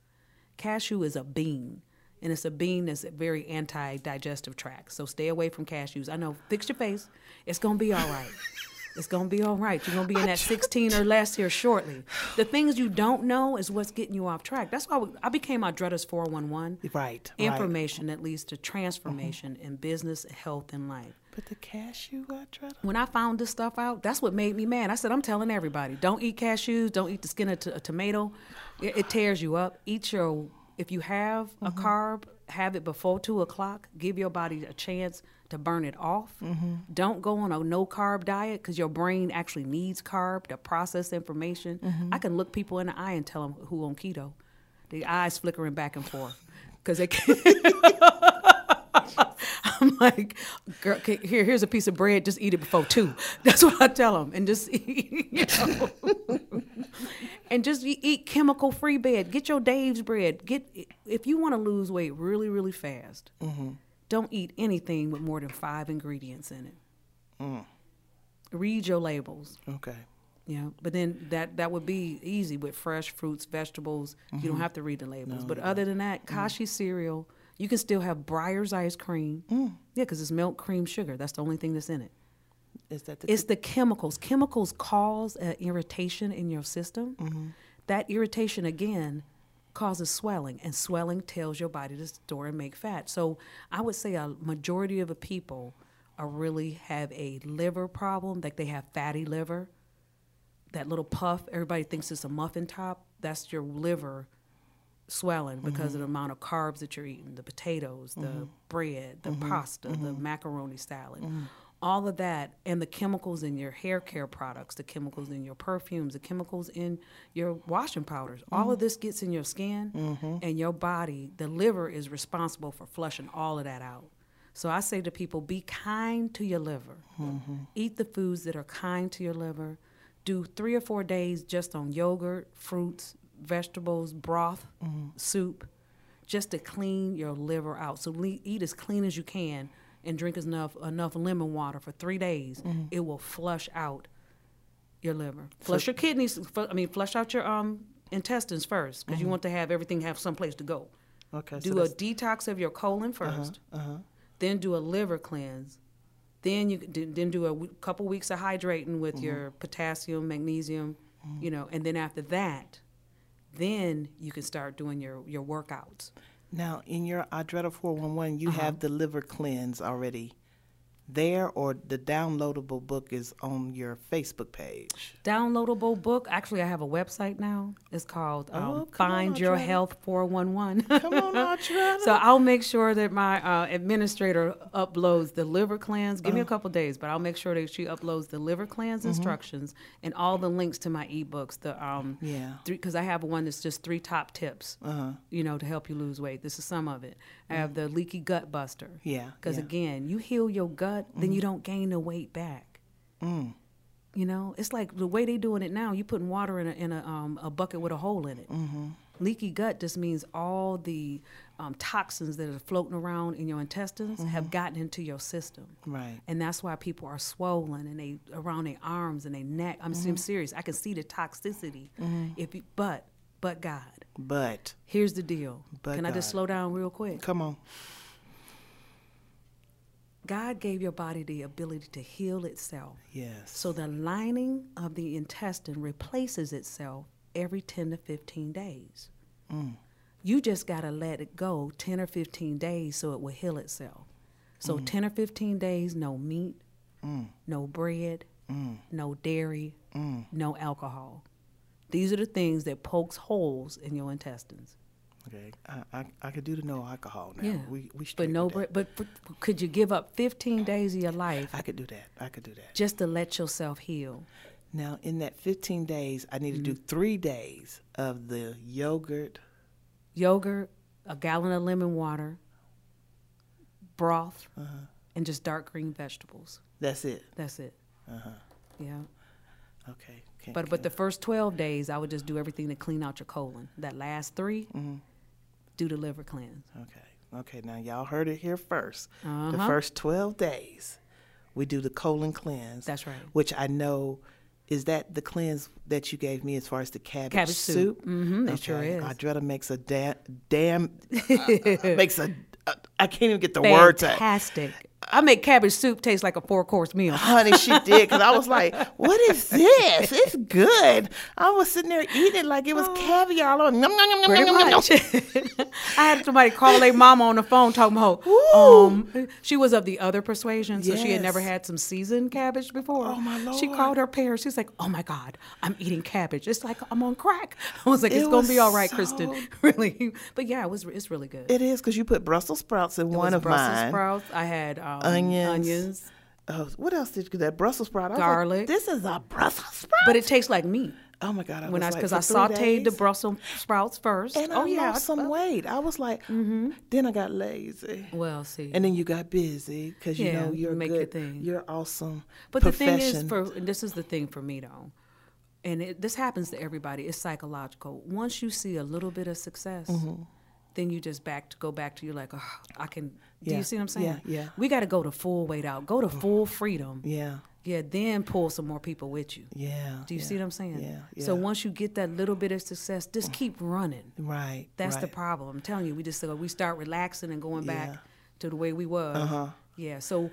Cashew is a bean, and it's a bean that's very anti-digestive tract. So stay away from cashews. I know. Fix your face. It's gonna be all right. It's gonna be all right. You're gonna be in that 16 or less here shortly. The things you don't know is what's getting you off track. That's why I became Audretta's 411. Right. right. Information that leads to transformation uh-huh. in business, health, and life. But the cashew, uh, Audretta? When I found this stuff out, that's what made me mad. I said, I'm telling everybody, don't eat cashews, don't eat the skin of t- a tomato. It, it tears you up. Eat your, if you have a mm-hmm. carb, have it before two o'clock. Give your body a chance to burn it off. Mm-hmm. Don't go on a no carb diet because your brain actually needs carb to process information. Mm-hmm. I can look people in the eye and tell them who on keto. The eyes flickering back and forth because they can't. I'm like, girl, here, here's a piece of bread. Just eat it before two. That's what I tell them, and just you know, and just eat chemical free bread. Get your Dave's bread. Get if you want to lose weight really, really fast. Mm-hmm. Don't eat anything with more than five ingredients in it. Mm. Read your labels. Okay. Yeah, but then that that would be easy with fresh fruits, vegetables. You don't mm-hmm. have to read the labels. but other than that, mm. Kashi cereal, you can still have Breyers ice cream. Mm. Yeah, because it's milk, cream, sugar. That's the only thing that's in it. Is that the It's the chemicals. Chemicals cause uh, irritation in your system. Mm-hmm. That irritation again causes swelling, and swelling tells your body to store and make fat. So I would say a majority of the people are really have a liver problem, like they have fatty liver. That little puff, everybody thinks it's a muffin top. That's your liver swelling because of mm-hmm. the amount of carbs that you're eating the potatoes, the mm-hmm. bread, the pasta, the macaroni salad. All of that, and the chemicals in your hair care products, the chemicals in your perfumes, the chemicals in your washing powders. All of mm-hmm. this gets in your skin, mm-hmm. and your body, the liver is responsible for flushing all of that out. So I say to people be kind to your liver. Mm-hmm. Eat the foods that are kind to your liver. Do three or four days just on yogurt, fruits, vegetables, broth, soup, just to clean your liver out. So le- eat as clean as you can and drink enough enough lemon water for three days. Mm-hmm. It will flush out your liver. Flush your kidneys. I mean, flush out your um intestines first because you mm-hmm. want to have everything have some place to go. Okay. so Do a detox of your colon uh-huh, 1st Uh huh. Then do a liver cleanse. Then you then do a w- couple weeks of hydrating with your mm-hmm. potassium, magnesium, you know, and then after that, then you can start doing your your workouts. Now, in your Audretta 411, you Uh-huh. have the liver cleanse already there, or the downloadable book is on your Facebook page? Downloadable book. Actually, I have a website now. It's called um, Oh, come on, Find Your. Health 411. Come on. So I'll make sure that my uh, administrator uploads the liver cleanse. Give me a Uh-huh. couple days, but I'll make sure that she uploads the liver cleanse Mm-hmm. instructions and all the links to my ebooks. The um, Yeah. because I have one that's just three top tips, Uh-huh. you know, to help you lose weight. This is some of it. I have the leaky gut buster. Yeah, Because yeah. Mm-hmm. again, you heal your gut, then you don't gain the weight back. Mm. You know, it's like the way they doing it now. You putting water in a in a um, a bucket with a hole in it. Mm-hmm. Leaky gut just means all the um, toxins that are floating around in your intestines have gotten into your system, Mm-hmm. Right. and that's why people are swollen and they around their arms and their neck. I'm, Mm-hmm. I'm serious. I can see the toxicity. If you, but but God, But, here's the deal. But can I just slow down real quick? come on. God gave your body the ability to heal itself. Yes. So the lining of the intestine replaces itself every 10 to 15 days. Mm. You just got to let it go 10 or 15 days so it will heal itself. So mm. 10 or 15 days, no meat, mm. no bread, no dairy, no alcohol. These are the things that pokes holes in your intestines. Okay, I, I I could do the no alcohol now. Yeah. we we but no, but, but could you give up 15 days of your life I could do that. I could do that. just to let yourself heal? Now, in that 15 days, I need to do Mm-hmm. three days of the yogurt. Yogurt, a gallon of lemon water, broth, Uh-huh. and just dark green vegetables. That's it. That's it. Uh-huh. Yeah. Okay. Can, But but the first 12 days, I would just do everything to clean out your colon. That last 3 Mm-hmm. Do the liver cleanse. okay. Okay. Now y'all heard it here 1st The Uh-huh. first 12 days, we do the colon cleanse. That's right. Which I know is that the cleanse that you gave me as far as the cabbage, Cabbage soup. Mhm, it okay. sure is. Audretta makes a da- damn uh, makes a uh, I can't even get the words out. Fantastic. I make cabbage soup taste like a four course meal. Honey, she did because I was like, "What is this? It's good." I was sitting there eating it like it was caviar. all. Nom, nom, nom, nom, nom, nom. I had somebody call their mama on the phone talking about, um, she was of the other persuasion, so she had never had some seasoned cabbage before. Oh, my lord! She called her parents. She's like, "Oh my God, I'm eating cabbage. It's like I'm on crack." I was like, It "It's gonna be all right, so- Kristen." really, but yeah, it was. It's really good. It is because you put Brussels sprouts in It one of Brussels mine. sprouts. I had um, Onions. onions, Oh, what else did you do? That Brussels sprout. Garlic. Like, this is a Brussels sprout. but it tastes like meat. oh my god! I When I because like, I sautéed the Brussels sprouts first. and oh I yeah, lost some weight. I was like, mm-hmm. then I got lazy. Well, see, And then you got busy because you know you're make your good. thing. You're awesome. But the thing is, for this is the thing for me though, and it, this happens to everybody. It's psychological. Once you see a little bit of success, Mm-hmm. then you just back to go back to you like, oh, I can. Do Yeah, you see what I'm saying? yeah, yeah. We got to go to full weight out. Go to full freedom. yeah, Yeah. Then pull some more people with you. yeah. Do you yeah, see what I'm saying? Yeah, So once you get that little bit of success, just keep running. right. That's the problem. I'm telling you, we just uh, we start relaxing and going back Yeah. to the way we was. Uh-huh. Yeah. So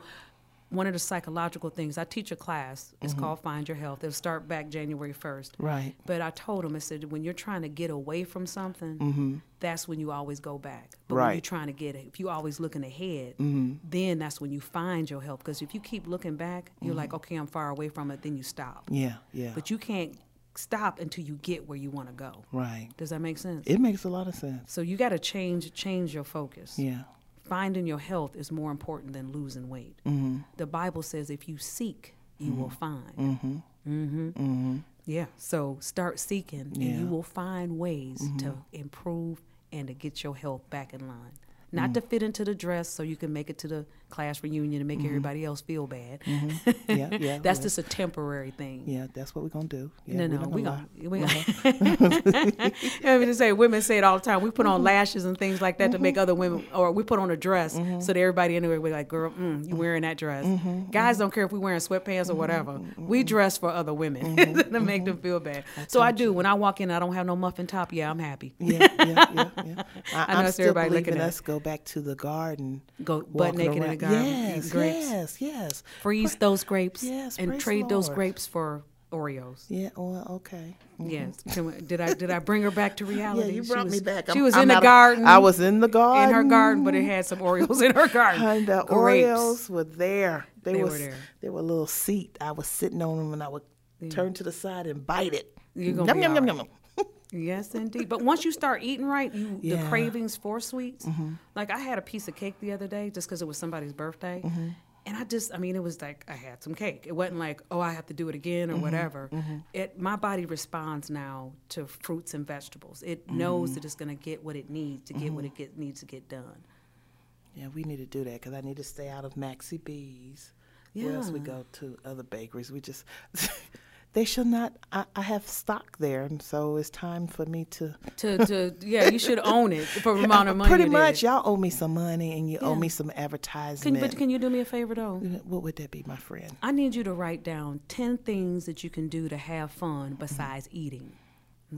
one of the psychological things I teach a class. It's Mm-hmm. called Find Your Health. It'll start back January first. Right. But I told them I said when you're trying to get away from something, Mm-hmm. that's when you always go back. But when you're trying to get it, if you're always looking ahead, Mm-hmm. then that's when you find your health. Because if you keep looking back, you're like, okay, I'm far away from it. Then you stop. Yeah, yeah. But you can't stop until you get where you want to go. right. Does that make sense? It makes a lot of sense. So you got to change change your focus. Yeah. Finding your health is more important than losing weight. Mm-hmm. The Bible says if you seek, you will find. Mm-hmm. hmm Mm-hmm. Yeah. So start seeking, and Yeah. Mm-hmm. you will find ways to improve and to get your health back in line. Not to fit into the dress so you can make it to the class reunion and make mm-hmm. everybody else feel bad. Mm-hmm. Yeah, yeah. That's just a temporary thing. Yeah, that's what we're gonna do. Yeah, no, we're no, not we gonna gonna. We gonna uh-huh. I mean, to say women say it all the time. We put on mm-hmm. lashes and things like that to make mm-hmm. other women, or we put on a dress so that everybody anyway we're like, "Girl, mm, you wearing that dress." Guys don't care if we're wearing sweatpants or whatever. We dress for other women to make them feel bad. So I do. When I walk in, I don't have no muffin top. Yeah, I'm happy. yeah, yeah, yeah, yeah. I, I know I'm everybody looking at us go back to the garden. Go butt naked in the garden, Yes, grapes. yes, yes. Freeze those grapes Yes, and trade those grapes for Oreos. Yeah. Well, okay. Mm-hmm. Yes. Can we- did I did I bring her back to reality? Yeah, you She brought was- me back. She I'm- was I'm in the garden. I was in the garden. in her garden, but it had some Oreos in her garden. And the Grapes. Oreos were there. They, They were was, there. They were a little seat. I was sitting on them, and I would turn to the side and bite it. You're gonna Yum, be yum, all yum, right. yum, yum. Yes, indeed. But once you start eating right, you the Yeah. Mm-hmm. cravings for sweets. Like I had a piece of cake the other day just because it was somebody's birthday, Mm-hmm. and I just, I mean, it was like I had some cake. It wasn't like, oh, I have to do it again Mm-hmm. or whatever. It, my body responds now to fruits and vegetables. It knows Mm-hmm. that it's going to get what it needs to get what it get, needs to get done. Yeah, we need to do that because I need to stay out of Maxie B's. Where else we go to other bakeries? We just they should not. I, I have stock there, and so it's time for me to. To, to yeah, you should own it for the amount of money. Pretty much, is. y'all owe me some money, and you owe me some Can, advertisement. but can you do me a favor though? what would that be, my friend? I need you to write down 10 things that you can do to have fun besides eating.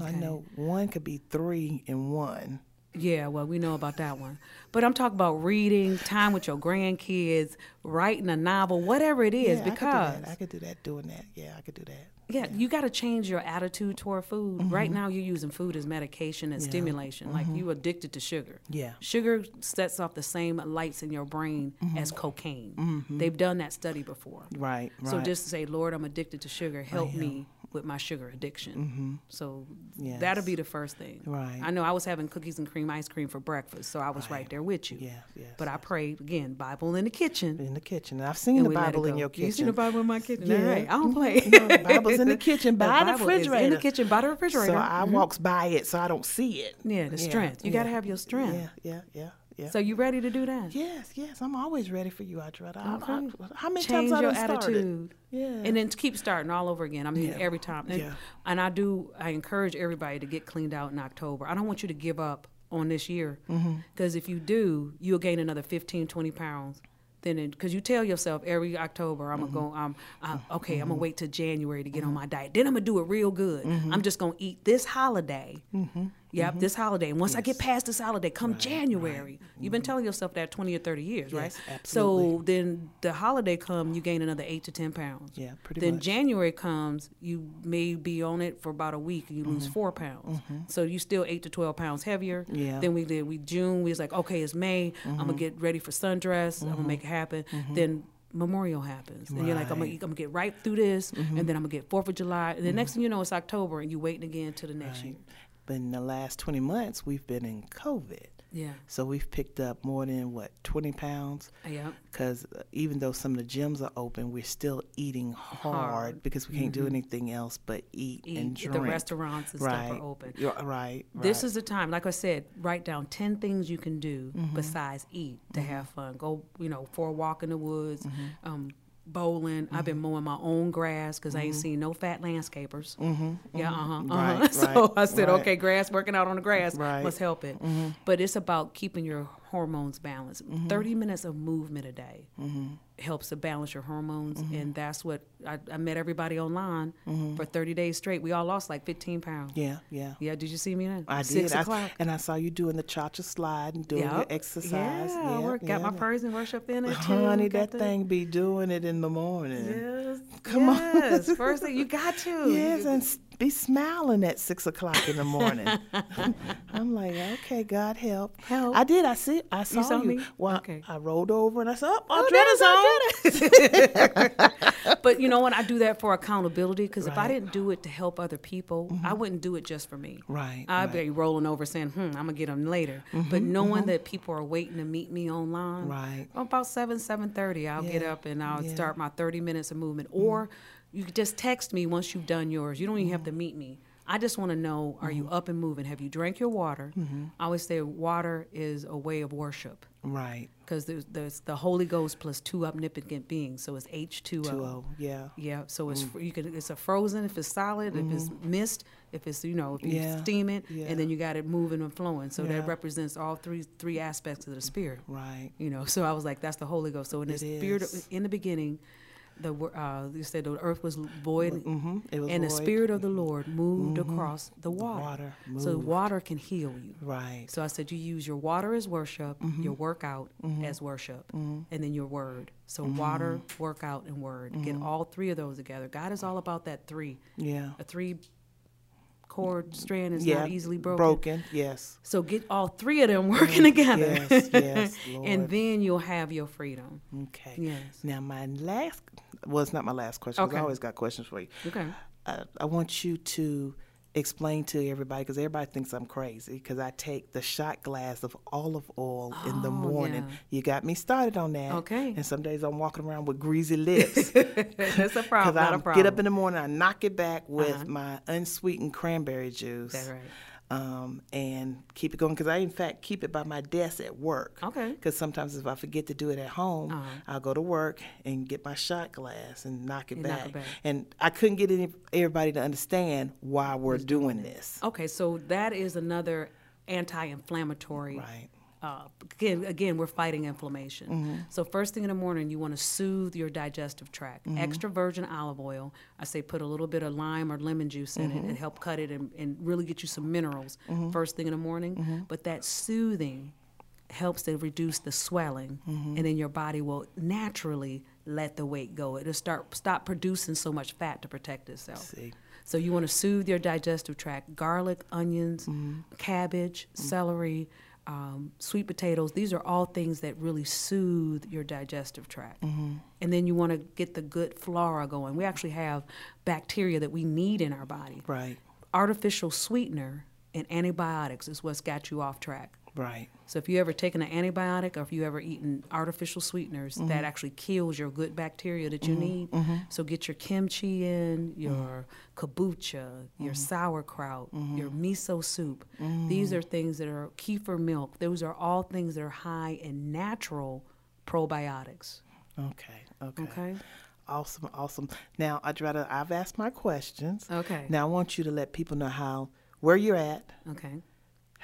I know one could be three in one. Yeah, well, we know about that one. But I'm talking about reading, time with your grandkids, writing a novel, whatever it is, yeah, because I could do that. I could do that. Doing that. Yeah, I could do that. Yeah, you got to change your attitude toward food. Right mm-hmm. now, you're using food as medication and stimulation, like mm-hmm. you addicted to sugar. Yeah. Sugar sets off the same lights in your brain mm-hmm. as cocaine. They've done that study before. Right. Right. So just to say, Lord, I'm addicted to sugar. Oh, Help me with my sugar addiction. So Yes. that'll be the first thing. Right. I know I was having cookies and cream ice cream for breakfast, so I was right, Right. there with you. Yeah, yes, But I prayed again, Bible in the kitchen. in the kitchen. I've seen the we let it Bible in your You kitchen. seen the Bible in my kitchen? Yeah. All right. I don't play. No, the Bible's in the kitchen by the Bible is in the kitchen by the refrigerator. So I Mhm. walks by it, so I don't see it. Yeah, the strength. You gotta have your strength. Yeah, yeah, yeah, So you ready to do that? yes, yes, I'm always ready for you, Audretta. I- Okay. I- how many Change times I your started? attitude. Yeah. And then keep starting all over again. I mean, Yeah. every time. And, Yeah. and I do, I encourage everybody to get cleaned out in October. I don't want you to give up on this year. Mm-hmm. Because if you do, you'll gain another 15, 20 pounds. Then, because you tell yourself every October, mm-hmm. I'm Mm-hmm. gonna go. I'm, I'm okay. I'm gonna mm-hmm. wait till January to get on mm-hmm. my diet. Then I'm gonna do it real good. I'm just gonna eat this holiday. Yep, mm-hmm. this holiday. And once I get past this holiday, come January. You've been mm-hmm. telling yourself that 20 or 30 years, right? Yes, So then the holiday come, you gain another eight to 10 pounds. Yeah, pretty then much. January comes, you may be on it for about a week and you Mm-hmm. lose four pounds. Mm-hmm. So you still eight to 12 pounds heavier. Yeah. Mm-hmm. Then we did, we June, we was like, okay, it's May. I'm going to get ready for sundress. I'm going to make it happen. Then Memorial happens. And you're like, I'm going Right. to get right through this. And then I'm going to get 4th of July. And the next thing you know, it's October and you're waiting again to the next year. But in the last 20 months, we've been in COVID. Yeah. So we've picked up more than, what, 20 pounds? Yeah. Because even though some of the gyms are open, we're still eating hard, Hard. because we can't do anything else but eat, Eat. and The restaurants and right. stuff are open. You're- right. This is the time, like I said, write down 10 things you can do Mm-hmm. besides eat to have fun. Go, you know, for a walk in the woods, Mm-hmm. um, bowling. I've been mowing my own grass because I ain't seen no fat landscapers. Yeah, uh huh. Uh-huh. Mm-hmm. Right, so right, I said, right. okay, grass, working out on the grass Right. must help it. Mm-hmm. But it's about keeping your hormones balanced. 30 minutes of movement a day Mm-hmm. helps to balance your hormones. And that's what I, I met everybody online for 30 days straight. We all lost like 15 pounds. Mm-hmm. Yeah, yeah. Yeah, did you see me then? I Six did. I- o'clock. and I saw you doing the cha-cha slide and doing your exercise. Yeah, I work, got my yeah. praise and worship in it too. Honey, got that the- thing be doing it in the morning. Yes, Come on. yes. First thing you got to. Yes, and be smiling at six o'clock in the morning. I'm like, okay, God help. Help. I did. I see. I saw you. saw me? Well, Okay. I rolled over and I said, "Oh, Oh, Audretta's on." but you know what? I do that for accountability because if I Mm-hmm. didn't do it to help other people, I wouldn't do it just for me. Right, I'd right. Mm-hmm, be rolling over saying, "Hmm, I'm gonna get them later." but knowing that people are waiting to meet me online, Right. About seven, seven thirty, I'll get up and I'll yeah. Mm-hmm. start my thirty minutes of movement. Or you just text me once you've done yours. You don't even have Mm-hmm. to meet me. I just want to know: Are you up and moving? Have you drank your water? Mm-hmm. I always say water is a way of worship Right. because there's, there's the Holy Ghost plus two omnipotent beings, so it's H two Two O. O. Yeah. Yeah, so Mm. it's fr you can it's a frozen if it's solid, if it's mist, if it's you know if you Mm-hmm. Yeah, steam it, yeah. and then you got it moving and flowing. So Yeah. that represents all three three aspects of the spirit. Right. You know, so I was like, that's the Holy Ghost. So in the spirit, in the beginning, the uh, you said the earth was void, Mhm, it was and the void. Mm-hmm. spirit of the Lord moved across the water. water So water can heal you. Right. So I said, you use your water as worship, Mm-hmm. your workout as worship, and then your word. So water, Mm-hmm. workout, and word. Get all three of those together. God is all about that three. Yeah. A three chord strand is yeah. not easily broken. Broken. Yes. So get all three of them working together. Yes. Yes. and then you'll have your freedom. Okay. Yes. Now my last. Well, it's not my last question. Okay. I always got questions for you. Okay. I, I want you to explain to everybody because everybody thinks I'm crazy because I take the shot glass of olive oil in the Oh, morning. yeah. You got me started on that. Okay. And some days I'm walking around with greasy lips. That's a problem. Because Not I a problem. get up in the morning, I knock it back with Uh-huh. my unsweetened cranberry juice. That's right. Um, and keep it going because I, in fact, keep it by my desk at work. Okay. Because sometimes if I forget to do it at home, Uh-huh. I'll go to work and get my shot glass and knock it, And knock back. it back. And I couldn't get any, everybody to understand why we're doing this. Okay, so that is another anti-inflammatory. Right. Uh, again, we're fighting inflammation. Mm-hmm. So first thing in the morning, you want to soothe your digestive tract. Mm-hmm. Extra virgin olive oil. I say put a little bit of lime or lemon juice in Mm-hmm. it and help cut it and, and really get you some minerals first thing in the morning. Mm-hmm. But that soothing helps to reduce the swelling, Mm-hmm. and then your body will naturally let the weight go. It'll start stop producing so much fat to protect itself. See. So you want to soothe your digestive tract. Garlic, onions, Mm-hmm. cabbage, celery, um, sweet potatoes. These are all things that really soothe your digestive tract. And then you want to get the good flora going. We actually have bacteria that we need in our body. Right. Artificial sweetener and antibiotics is what's got you off track. Right. So if you ever taken an antibiotic or if you ever eaten artificial sweeteners, that mm-hmm. actually kills your good bacteria that you mm-hmm. need. Mm-hmm. So get your kimchi in, your kombucha, your sauerkraut, your miso soup. These are things that are kefir milk. Those are all things that are high in natural probiotics. Okay. Okay. Okay. Awesome. Awesome. Now, Audretta, I've asked my questions. Okay. Now I want you to let people know how where you're at, Okay.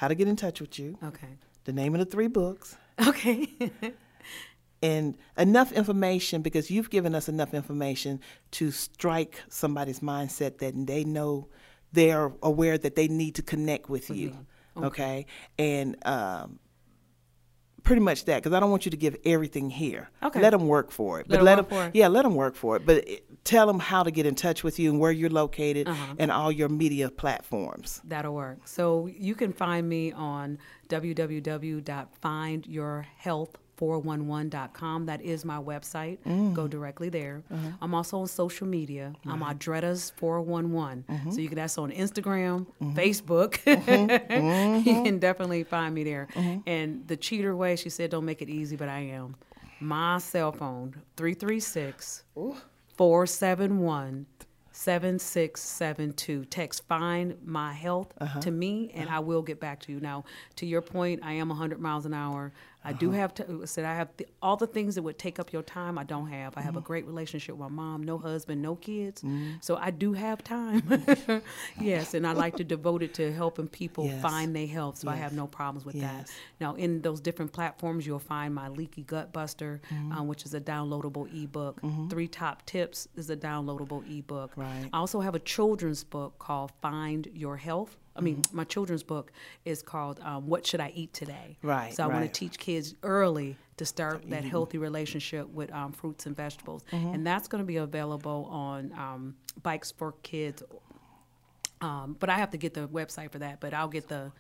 How to get in touch with you, Okay. the name of the three books, Okay. and enough information because you've given us enough information to strike somebody's mindset that they know they're aware that they need to connect with you. Okay. And um, pretty much that because I don't want you to give everything here. Okay. Let them work for it. Let but let work them, for it. yeah, let them work for it. But it, tell them how to get in touch with you and where you're located Uh-huh. and all your media platforms. That'll work. So you can find me on www.findyourhealth411.com. That is my website. Mm. Go directly there. Uh-huh. I'm also on social media. I'm Audretta's411. Mm-hmm. So you can that's on Instagram, Facebook. Mm-hmm. you can definitely find me there. And the cheater way, she said, don't make it easy, but I am. My cell phone, 336 471 7672. Text find my health Uh-huh. to me and I will get back to you. Now, to your point, I am 100 miles an hour. I Uh-huh. do have to said I have th- all the things that would take up your time. I don't have. I have a Mm-hmm. great relationship with my mom, no husband, no kids. So I do have time. yes, and I like to devote it to helping people Yes. find their health. So I have no problems with that. Now, in those different platforms, you'll find my Leaky Gut Buster, Mm-hmm. um, which is a downloadable ebook. Three Top Tips is a downloadable ebook. Right. I also have a children's book called Find Your Health. I mean, Mm-hmm. my children's book is called um, What Should I Eat Today? Right, So I want to teach kids early to start that healthy relationship with um, fruits and vegetables. Mm-hmm. And that's going to be available on um, Bikes for Kids um, but I have to get the website for that. But I'll get the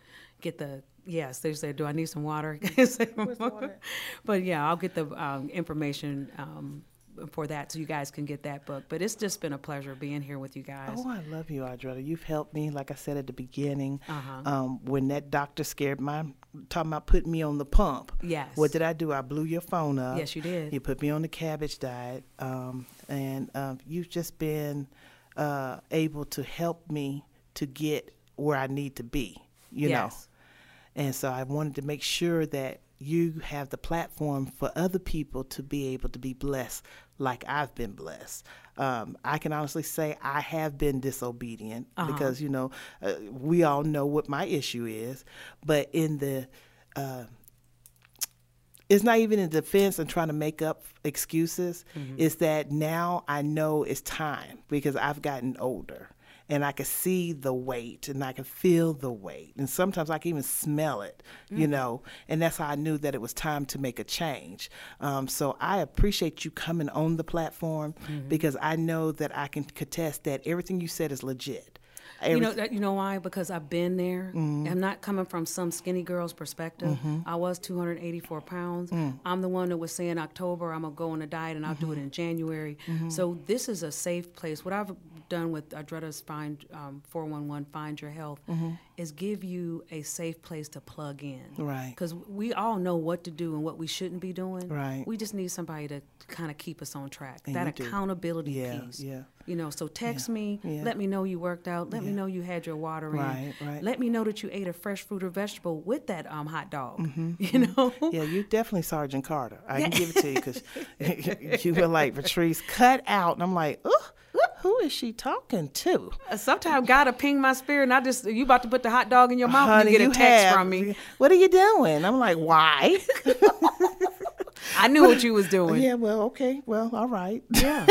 get the yes. They say, "Do I need some water?" but yeah, I'll get the um, information um, for that so you guys can get that book. But it's just been a pleasure being here with you guys. Oh, I love you, Audretta. You've helped me, like I said at the beginning, Uh-huh. um, when that doctor scared my, talking about putting me on the pump. Yes. What did I do? I blew your phone up. Yes, you did. You put me on the cabbage diet, um, and um, you've just been uh, able to help me to get where I need to be. You know. And so I wanted to make sure that you have the platform for other people to be able to be blessed like I've been blessed. Um, I can honestly say I have been disobedient because, you know, uh, we all know what my issue is. But in the, uh, it's not even in defense and trying to make up excuses. It's that now I know it's time because I've gotten older and I could see the weight and I could feel the weight. And sometimes I could even smell it, you know. And that's how I knew that it was time to make a change. Um, so I appreciate you coming on the platform because I know that I can contest that everything you said is legit. You know that you know why? Because I've been there. Mm-hmm. I'm not coming from some skinny girl's perspective. I was 284 pounds. Mm. I'm the one that was saying October I'm gonna go on a diet and I'll do it Mm-hmm. in January. So this is a safe place. What I've done with Audretta's Find um, 411 Find Your Health is give you a safe place to plug in. Mm-hmm. Right. Because we all know what to do and what we shouldn't be doing. Right. We just need somebody to kind of keep us on track. And that accountability Yeah, piece. yeah. You know, so text me. yeah. Let me know you worked out. Let me know you had your water in. Right, right. Let me know that you ate a fresh fruit or vegetable with that um, hot dog. You know. Mm-hmm, Yeah, you definitely Sergeant Carter. I can give it to you because you were like, Patrice, cut out. And I'm like, oh, who is she talking to? Sometimes God will ping my spirit, and I just you about to put the hot dog in your mouth, Honey, and you get a text have- from me. What are you doing? I'm like, why? I knew what you was doing. yeah, well, okay. Well, all right. Yeah.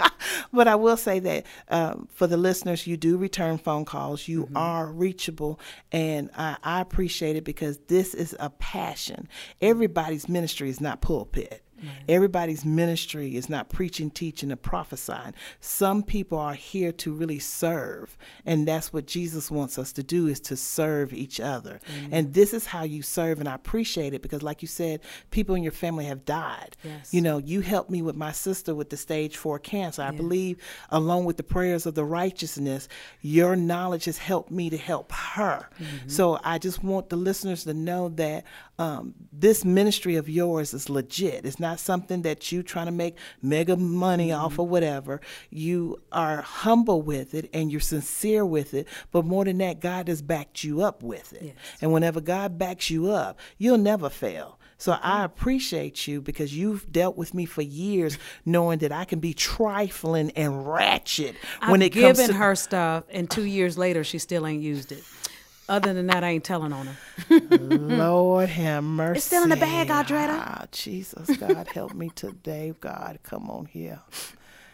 but I will say that um, for the listeners, you do return phone calls. You Mm-hmm. are reachable, and I, I appreciate it because this is a passion. Everybody's ministry is not pulpit. Everybody's ministry is not preaching, teaching, and prophesying. Some people are here to really serve, and that's what Jesus wants us to do is to serve each other. And this is how you serve, and I appreciate it because, like you said, people in your family have died. Yes. You know, you helped me with my sister with the stage four cancer. I believe, along with the prayers of the righteousness, your knowledge has helped me to help her. Mm-hmm. So I just want the listeners to know that um, this ministry of yours is legit. It's not something that you trying to make mega money off or whatever. You are humble with it and you're sincere with it. But more than that, God has backed you up with it. Yes. And whenever God backs you up, you'll never fail. So I appreciate you because you've dealt with me for years, knowing that I can be trifling and ratchet when I've it comes given to her stuff, and two years later, she still ain't used it. Other than that, I ain't telling on her. Lord have mercy. It's still in the bag, Audretta. Ah, Jesus, God help me today. God, come on here.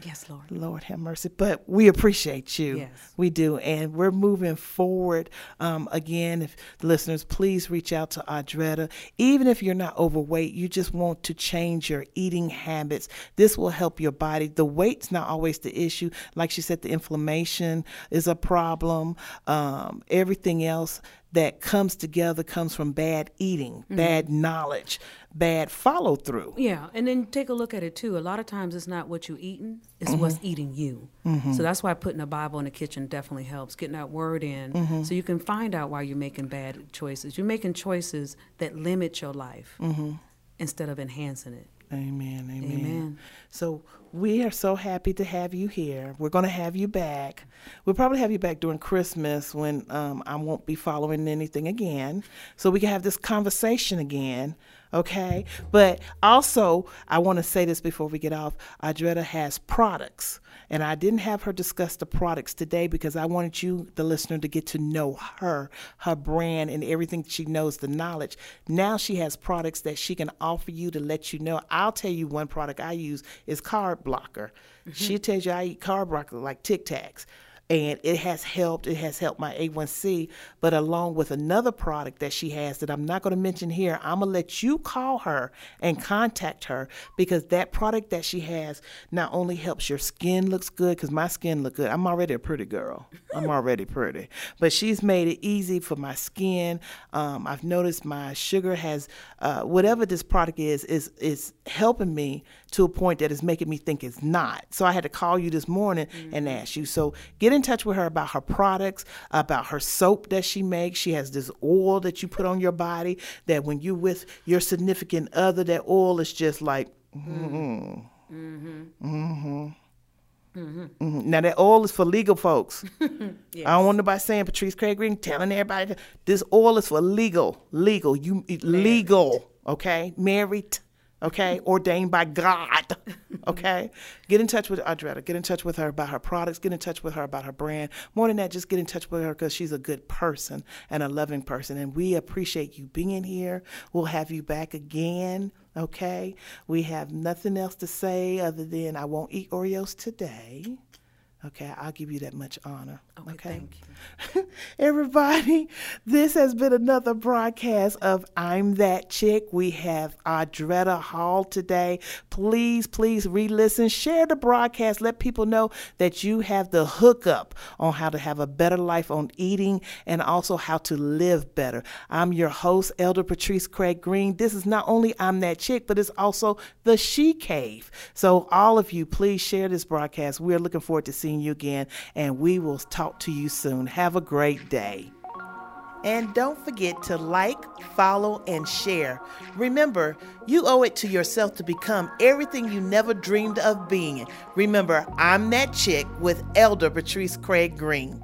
Yes, Lord. Lord have mercy. But we appreciate you. Yes. We do. And we're moving forward. Um, again, if listeners, please reach out to Audretta. Even if you're not overweight, you just want to change your eating habits. This will help your body. The weight's not always the issue. Like she said, the inflammation is a problem. Um, everything else that comes together comes from bad eating, Mm-hmm. bad knowledge, bad follow through. Yeah, and then take a look at it too. A lot of times it's not what you're eating, it's mm-hmm. what's eating you. Mm-hmm. So that's why putting a Bible in the kitchen definitely helps, getting that word in mm-hmm. so you can find out why you're making bad choices. You're making choices that limit your life instead of enhancing it. Amen, amen. Amen. So we are so happy to have you here. We're going to have you back. We'll probably have you back during Christmas when um, I won't be following anything again, so we can have this conversation again. Okay, but also I want to say this before we get off. Audretta has products, and I didn't have her discuss the products today because I wanted you, the listener, to get to know her, her brand, and everything she knows, the knowledge. Now she has products that she can offer you to let you know. I'll tell you one product I use is Carb Blocker. Mm-hmm. She tells you I eat Carb Blocker like Tic Tacs. And it has helped. It has helped my A1C. But along with another product that she has that I'm not going to mention here, I'm going to let you call her and contact her because that product that she has not only helps your skin looks good, because my skin look good. I'm already a pretty girl. I'm already pretty. But she's made it easy for my skin. Um, I've noticed my sugar has, uh, whatever this product is, is, is helping me to a point that is making me think it's not. So I had to call you this morning and ask you. So get in touch with her about her products, about her soap that she makes. She has this oil that you put on your body that when you're with your significant other, that oil is just like, mm-hmm. Mm-hmm. Mm-hmm. Now that oil is for legal folks. I don't want nobody saying Patrice Craig Green telling everybody this oil is for legal, legal. You legal, okay? Married, okay? Ordained by God, okay? Get in touch with Audretta. Get in touch with her about her products. Get in touch with her about her brand. More than that, just get in touch with her because she's a good person and a loving person. And we appreciate you being here. We'll have you back again. Okay, we have nothing else to say other than I won't eat Oreos today. Okay, I'll give you that much honor. Okay, Okay, thank you. Everybody, this has been another broadcast of I'm That Chick. We have Audretta Hall today. Please, please re listen, share the broadcast, let people know that you have the hookup on how to have a better life on eating and also how to live better. I'm your host, Elder Patrice Craig Green. This is not only I'm That Chick, but it's also the She Cave. So, all of you, please share this broadcast. We're looking forward to seeing you again, and we will talk to you soon. Have a great day. And don't forget to like, follow, and share. Remember, you owe it to yourself to become everything you never dreamed of being. Remember, I'm that chick with Elder Patrice Craig Green.